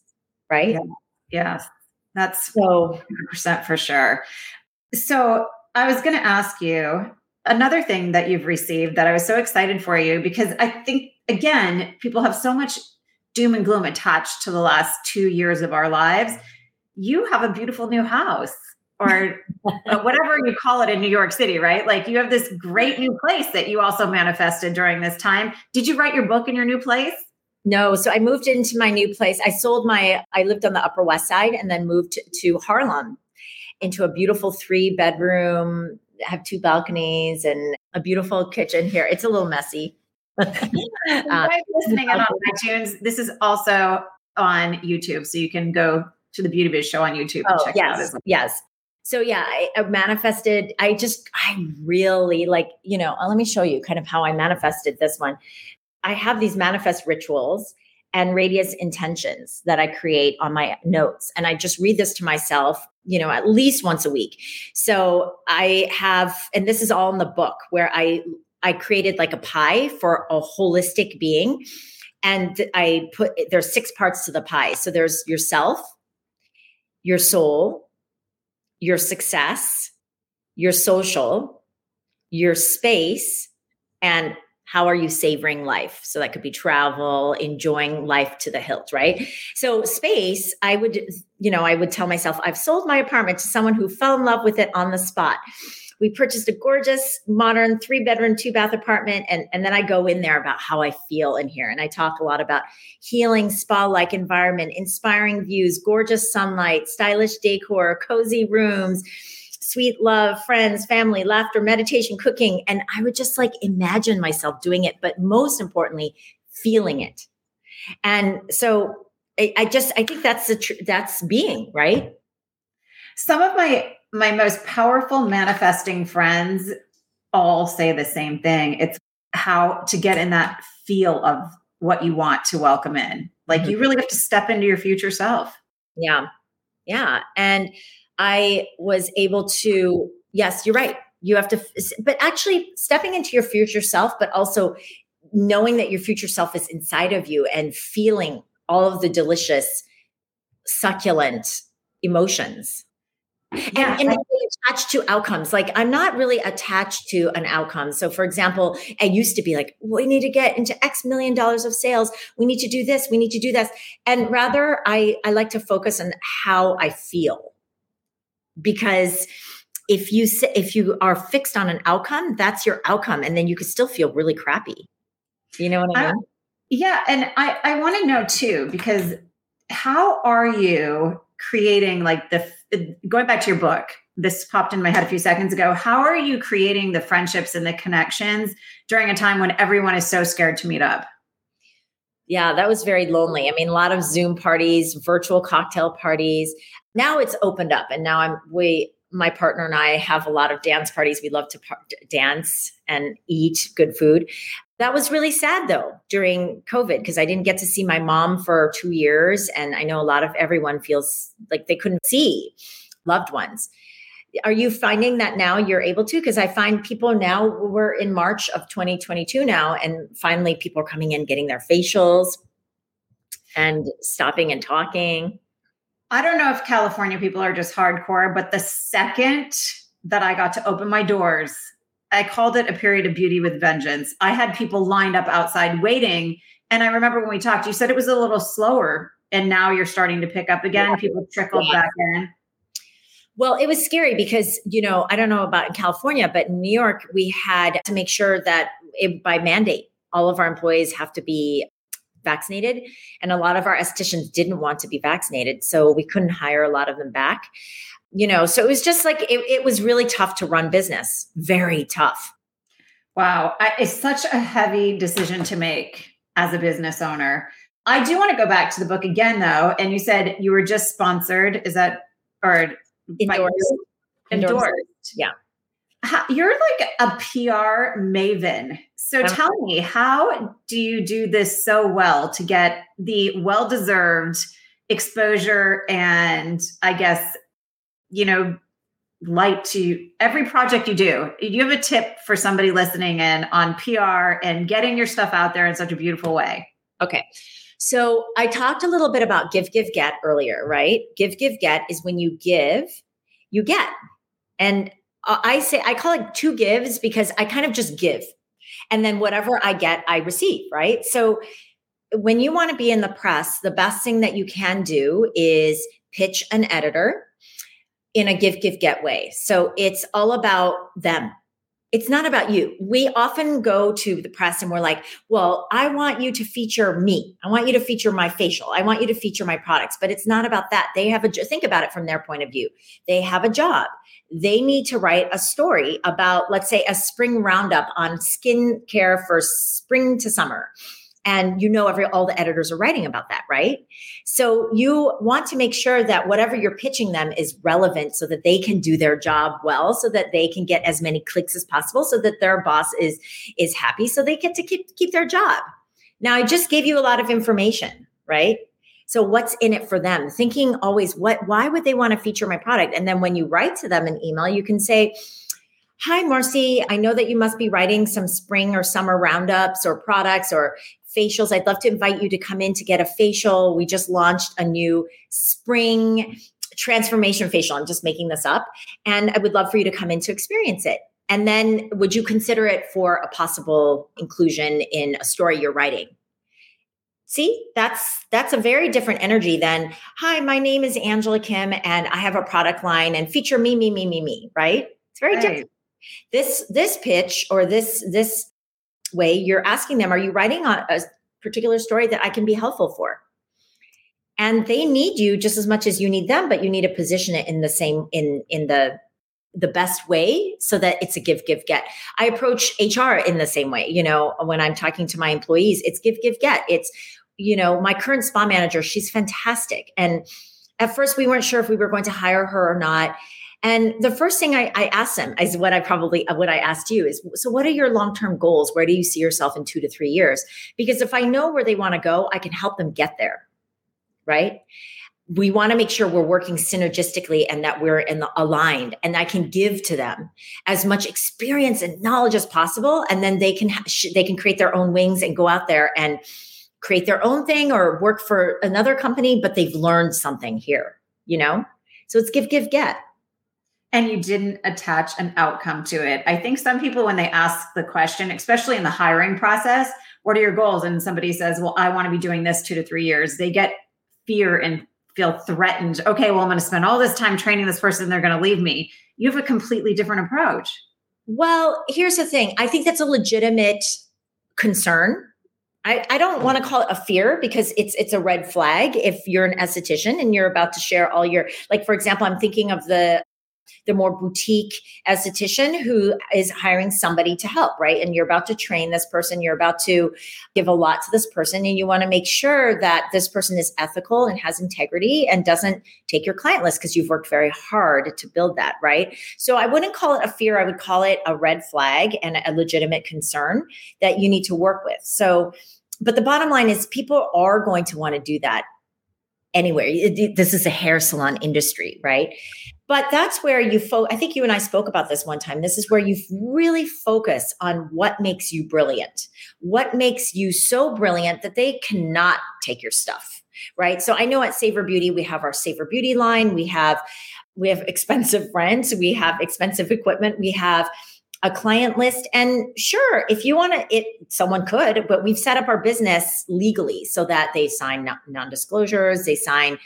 B: right?
A: Yeah. Yes, that's
B: So,
A: 100% for sure. So I was going to ask you another thing that you've received that I was so excited for you because I think, again, people have so much doom and gloom attached to the last two years of our lives. You have a beautiful new house. Or *laughs* uh, whatever you call it in New York City, right? Like you have this great new place that you also manifested during this time. Did you write your book in your new place?
B: No, so I moved into my new place. I sold my, I lived on the Upper West Side and then moved to, Harlem into a beautiful three bedroom, have two balconies and a beautiful kitchen here. It's a little messy. *laughs* Uh,
A: listening in on iTunes, this is also on YouTube. So you can go to the Beauty Biz show on YouTube and
B: oh,
A: check it out
B: yes,
A: as well.
B: yes. So yeah, I, I manifested. I just, I really like, you know. uh, Let me show you kind of how I manifested this one. I have these manifest rituals and radiance intentions that I create on my notes, and I just read this to myself, you know, at least once a week. So I have, and this is all in the book where I I created like a pie for a holistic being, and I put there's six parts to the pie. So there's yourself, your soul, your success, your social, your space, and how are you savoring life? So that could be travel, enjoying life to the hilt, right? So, space, I would, you know, I would tell myself, I've sold my apartment to someone who fell in love with it on the spot. we purchased a gorgeous modern three bedroom two bath apartment and, and then i go in there about how i feel in here and i talk a lot about healing spa like environment inspiring views gorgeous sunlight stylish decor cozy rooms sweet love friends family laughter meditation cooking and i would just like imagine myself doing it but most importantly feeling it and so i, I just i think that's the tr- that's being right
A: some of my my most powerful manifesting friends all say the same thing. It's how to get in that feel of what you want to welcome in. Like mm-hmm. you really have to step into your future self.
B: Yeah. Yeah. And I was able to, yes, you're right. You have to, but actually stepping into your future self, but also knowing that your future self is inside of you and feeling all of the delicious, succulent emotions yeah. And, and attached to outcomes. Like I'm not really attached to an outcome. So for example, I used to be like, we need to get into X million dollars of sales. We need to do this. We need to do this. And rather I, I like to focus on how I feel because if you if you are fixed on an outcome, that's your outcome. And then you could still feel really crappy. You know what I mean?
A: yeah. And I, I want to know too, because how are you creating like the uh, going back to your book this popped in my head a few seconds ago how are you creating the friendships and the connections during a time when everyone is so scared to meet up
B: yeah that was very lonely i mean a lot of zoom parties virtual cocktail parties now it's opened up and now i'm we my partner and i have a lot of dance parties we love to par- dance and eat good food that was really sad though during COVID because I didn't get to see my mom for two years. And I know a lot of everyone feels like they couldn't see loved ones. Are you finding that now you're able to? Because I find people now, we're in March of 2022 now, and finally people are coming in getting their facials and stopping and talking.
A: I don't know if California people are just hardcore, but the second that I got to open my doors I called it a period of beauty with vengeance. I had people lined up outside waiting. And I remember when we talked, you said it was a little slower. And now you're starting to pick up again. Yeah. People trickled yeah. back in.
B: Well, it was scary because, you know, I don't know about in California, but in New York, we had to make sure that it, by mandate, all of our employees have to be vaccinated. And a lot of our estheticians didn't want to be vaccinated. So we couldn't hire a lot of them back you know, so it was just like, it, it was really tough to run business, very tough.
A: Wow. I, it's such a heavy decision to make as a business owner. I do want to go back to the book again, though. And you said you were just sponsored. Is that, or
B: endorsed?
A: Endorsed.
B: endorsed. Yeah.
A: How, you're like a PR maven. So tell me, how do you do this so well to get the well deserved exposure and I guess you know, light to every project you do. You have a tip for somebody listening in on PR and getting your stuff out there in such a beautiful way.
B: Okay. So I talked a little bit about give, give, get earlier, right? Give, give, get is when you give, you get. And uh, I say, I call it two gives because I kind of just give. And then whatever I get, I receive, right? So when you want to be in the press, the best thing that you can do is pitch an editor in a give, give, get way. So it's all about them. It's not about you. We often go to the press and we're like, well, I want you to feature me. I want you to feature my facial. I want you to feature my products. But it's not about that. They have a, think about it from their point of view. They have a job. They need to write a story about, let's say, a spring roundup on skin care for spring to summer and you know every all the editors are writing about that right? So you want to make sure that whatever you're pitching them is relevant so that they can do their job well so that they can get as many clicks as possible so that their boss is is happy so they get to keep keep their job. Now i just gave you a lot of information right? So what's in it for them? Thinking always what why would they want to feature my product? And then when you write to them an email you can say Hi, Marcy. I know that you must be writing some spring or summer roundups or products or facials. I'd love to invite you to come in to get a facial. We just launched a new spring transformation facial. I'm just making this up. And I would love for you to come in to experience it. And then would you consider it for a possible inclusion in a story you're writing? See, that's that's a very different energy than, hi, my name is Angela Kim and I have a product line and feature me, me, me, me, me, right? It's very right. different. This this pitch or this this way, you're asking them, are you writing on a particular story that I can be helpful for? And they need you just as much as you need them, but you need to position it in the same in in the the best way so that it's a give give get. I approach hr in the same way you know when i'm talking to my employees it's give give get. It's you know my current spa manager she's fantastic. And at first we weren't sure if we were going to hire her or not and the first thing I, I asked them is what I probably uh, what I asked you is so what are your long term goals? Where do you see yourself in two to three years? Because if I know where they want to go, I can help them get there. Right. We want to make sure we're working synergistically and that we're in the, aligned and I can give to them as much experience and knowledge as possible. And then they can, they can create their own wings and go out there and create their own thing or work for another company, but they've learned something here, you know? So it's give, give, get
A: and you didn't attach an outcome to it. I think some people, when they ask the question, especially in the hiring process, what are your goals? And somebody says, well, I want to be doing this two to three years, they get fear and feel threatened. Okay, well, I'm going to spend all this time training this person, they're going to leave me. You have a completely different approach.
B: Well, here's the thing I think that's a legitimate concern. I, I don't want to call it a fear because it's it's a red flag if you're an esthetician and you're about to share all your like for example I'm thinking of the the more boutique esthetician who is hiring somebody to help, right? And you're about to train this person, you're about to give a lot to this person, and you want to make sure that this person is ethical and has integrity and doesn't take your client list because you've worked very hard to build that, right? So I wouldn't call it a fear, I would call it a red flag and a legitimate concern that you need to work with. So, but the bottom line is people are going to want to do that anywhere. This is a hair salon industry, right? But that's where you fo- I think you and I spoke about this one time. This is where you really focus on what makes you brilliant. What makes you so brilliant that they cannot take your stuff, right? So I know at Savor Beauty we have our Savor Beauty line, we have we have expensive rent, we have expensive equipment, we have a client list and sure if you want to it someone could but we've set up our business legally so that they sign non-disclosures they sign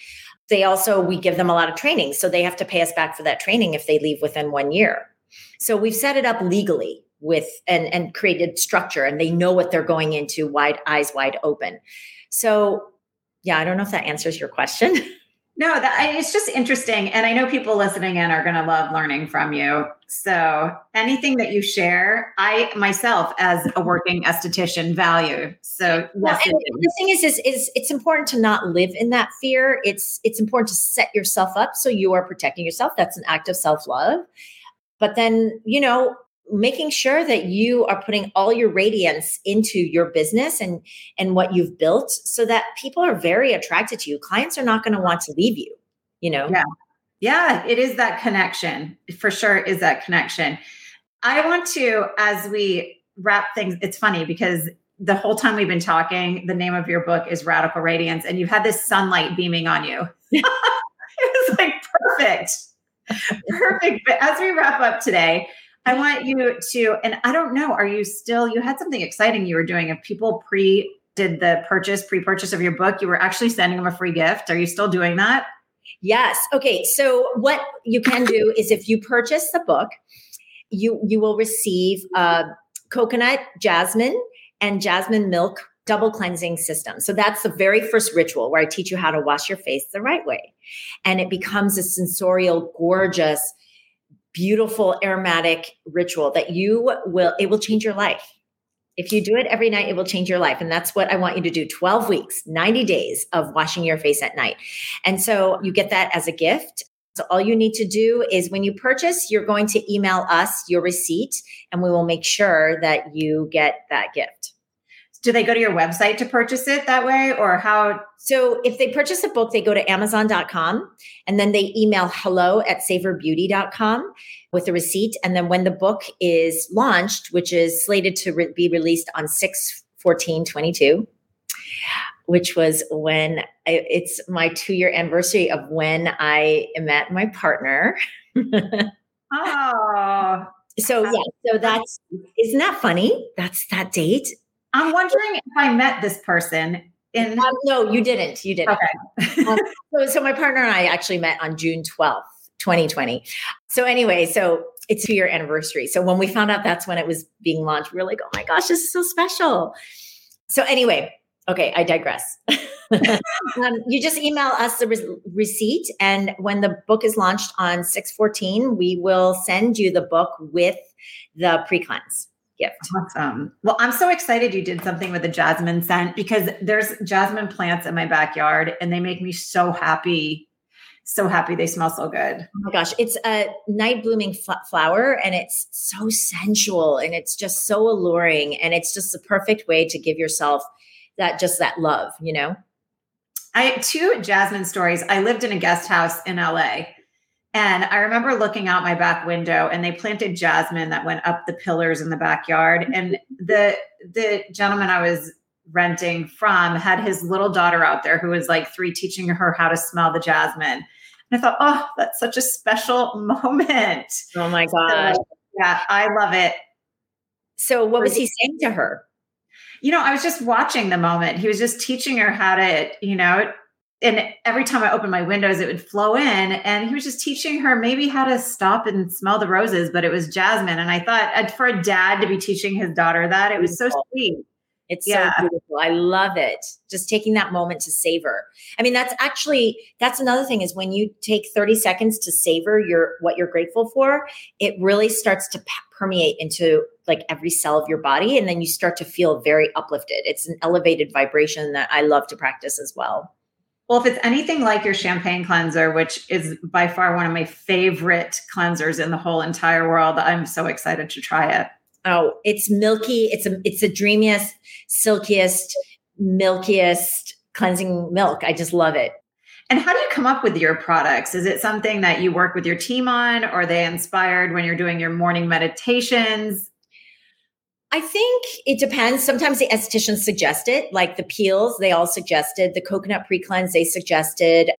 B: they also we give them a lot of training. So they have to pay us back for that training if they leave within one year. So we've set it up legally with and and created structure and they know what they're going into wide eyes wide open. So yeah i don't know if that answers your question. *laughs*
A: No, that it's just interesting, and I know people listening in are going to love learning from you. So anything that you share, I myself, as a working esthetician, value. So
B: well, the thing is, is, is it's important to not live in that fear. It's it's important to set yourself up so you are protecting yourself. That's an act of self love. But then, you know, making sure that you are putting all your radiance into your business and and what you've built so that people are very attracted to you clients are not going to want to leave you you know
A: yeah yeah it is that connection. For sure is that connection. I want to as we wrap things it's funny because the whole time we've been talking the name of your book is radical radiance and you've had this sunlight beaming on you. *laughs* It was like perfect. Perfect. But as we wrap up today I want you to, and I don't know, are you still, you had something exciting you were doing. If people pre did the purchase, pre purchase of your book, you were actually sending them a free gift. Are you still doing that?
B: Yes. Okay. So what you can do is if you purchase the book, you you will receive uh, coconut jasmine and jasmine milk double cleansing system. So that's the very first ritual where I teach you how to wash your face the right way. And it becomes a sensorial, gorgeous beautiful aromatic ritual that you will it will change your life if you do it every night it will change your life. And that's what i want you to do. 12 weeks 90 days of washing your face at night. And so you get that as a gift. So all you need to do is when you purchase you're going to email us your receipt and we will make sure that you get that gift
A: do they go to your website to purchase it that way or how?
B: So if they purchase a book they go to amazon.com and then they email hello at savorbeauty.com with a receipt. And then when the book is launched which is slated to re- be released on 6 14 22 which was when I, it's my two year anniversary of when i met my partner. *laughs*
A: Oh
B: so yeah so that's isn't that funny? That's that date
A: I'm wondering if I met this person in.
B: Um, no, you didn't. You didn't. Okay. *laughs* um, so, so my partner and I actually met on June 12th. 2020. So anyway, so it's two year anniversary. So when we found out that's when it was being launched, we were like, oh my gosh, this is so special. So anyway, okay, I digress. *laughs* um, you just email us the re- receipt, and when the book is launched on six fourteen, we will send you the book with the pre cleanse gift.
A: Awesome. Well, I'm so excited you did something with the jasmine scent because there's jasmine plants in my backyard, and they make me so happy so happy they smell so good.
B: Oh my gosh, it's a night blooming fl- flower and it's so sensual and it's just so alluring and it's just the perfect way to give yourself that just that love, you know.
A: I two jasmine stories. I lived in a guest house in LA and I remember looking out my back window and they planted jasmine that went up the pillars in the backyard mm-hmm. and the the gentleman I was renting from had his little daughter out there who was like 3 teaching her how to smell the jasmine and I thought, oh, that's such a special *laughs* moment.
B: Oh my gosh. So,
A: yeah, I love it.
B: So, what was he saying to her?
A: You know, I was just watching the moment. He was just teaching her how to, you know, and every time I opened my windows, it would flow in. And he was just teaching her maybe how to stop and smell the roses, but it was jasmine. And I thought uh, for a dad to be teaching his daughter that, it was so sweet.
B: It's yeah. so beautiful. I love it. Just taking that moment to savor. I mean, that's actually that's another thing is when you take 30 seconds to savor your what you're grateful for, it really starts to permeate into like every cell of your body and then you start to feel very uplifted. It's an elevated vibration that I love to practice as well.
A: Well, if it's anything like your champagne cleanser, which is by far one of my favorite cleansers in the whole entire world, I'm so excited to try it.
B: Oh, it's milky. It's a it's the dreamiest, silkiest, milkiest cleansing milk. I just love it.
A: And how do you come up with your products? Is it something that you work with your team on, or are they inspired when you're doing your morning meditations?
B: I think it depends. Sometimes the estheticians suggest it, like the peels, they all suggested, the coconut pre cleanse, they suggested,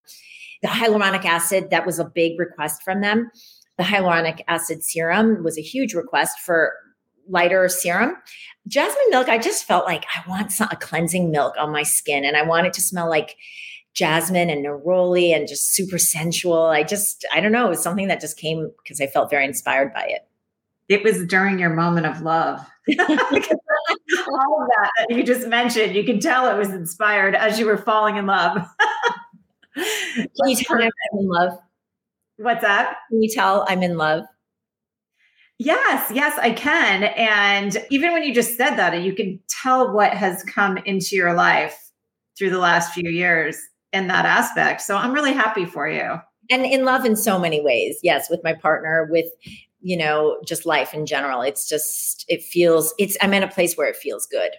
B: the hyaluronic acid, that was a big request from them. The hyaluronic acid serum was a huge request for lighter serum. Jasmine milk, I just felt like I want some, a cleansing milk on my skin and I want it to smell like jasmine and neroli and just super sensual. I just, I don't know, it was something that just came because I felt very inspired by it.
A: It was during your moment of love. All of that that you just mentioned, you can tell it was inspired as you were falling in love.
B: can you tell I'm in love?
A: What's that?
B: Can you tell I'm in love?
A: Yes, yes, I can. And even when you just said that, you can tell what has come into your life through the last few years in that aspect. So I'm really happy for you.
B: And in love in so many ways. Yes, with my partner, with, you know, just life in general. It's just, it feels, it's, I'm in a place where it feels good.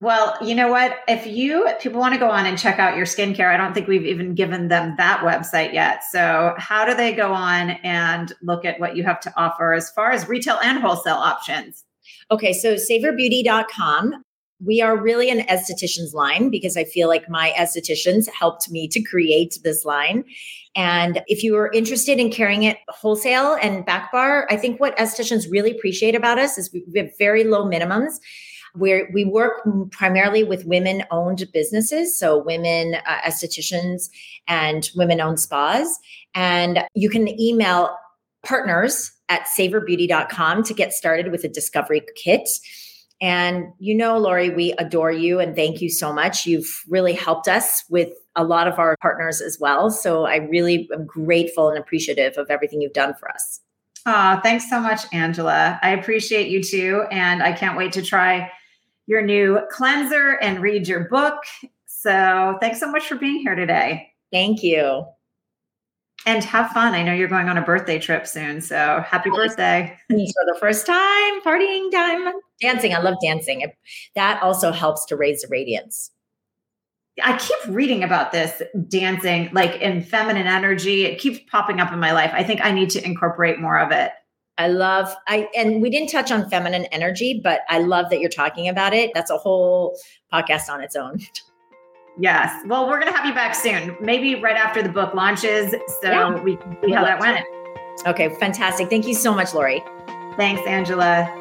A: Well, you know what? If you people want to go on and check out your skincare, I don't think we've even given them that website yet. So, how do they go on and look at what you have to offer as far as retail and wholesale options?
B: Okay, so savorbeauty.com. We are really an esthetician's line because I feel like my estheticians helped me to create this line. And if you are interested in carrying it wholesale and back bar, I think what estheticians really appreciate about us is we have very low minimums where we work primarily with women owned businesses so women uh, estheticians and women owned spas. And you can email partners at savorbeauty.com to get started with a discovery kit and you know lori we adore you and thank you so much you've really helped us with a lot of our partners as well so i really am grateful and appreciative of everything you've done for us
A: Oh, thanks so much, Angela. I appreciate you too. And I can't wait to try your new cleanser and read your book. So thanks so much for being here today.
B: Thank you.
A: And have fun. I know you're going on a birthday trip soon. So happy birthday.
B: For the first time, partying time. Dancing. I love dancing. That also helps to raise the radiance.
A: I keep reading about this dancing, like in feminine energy. It keeps popping up in my life. I think I need to incorporate more of it.
B: I love I and we didn't touch on feminine energy, but I love that you're talking about it. That's a whole podcast on its own. *laughs*
A: Yes. Well, we're going to have you back soon. Maybe right after the book launches so yeah. we can see how that went.
B: Okay, fantastic. Thank you so much, Lori.
A: Thanks, Angela.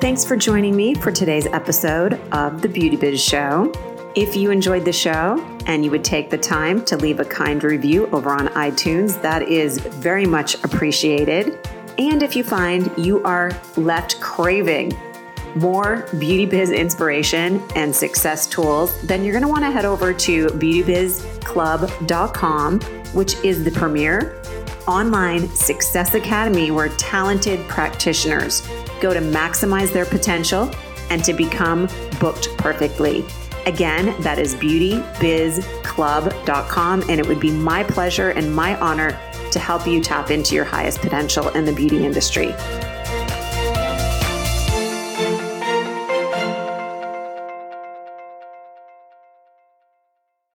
C: Thanks for joining me for today's episode of The Beauty Biz Show.
A: If you enjoyed the show and you would take the time to leave a kind review over on iTunes, that is very much appreciated. And if you find you are left craving more beauty biz inspiration and success tools, then you're going to want to head over to beautybizclub.com, which is the premier online success academy where talented practitioners go to maximize their potential and to become booked perfectly. Again, that is beautybizclub.com, and it would be my pleasure and my honor to help you tap into your highest potential in the beauty industry.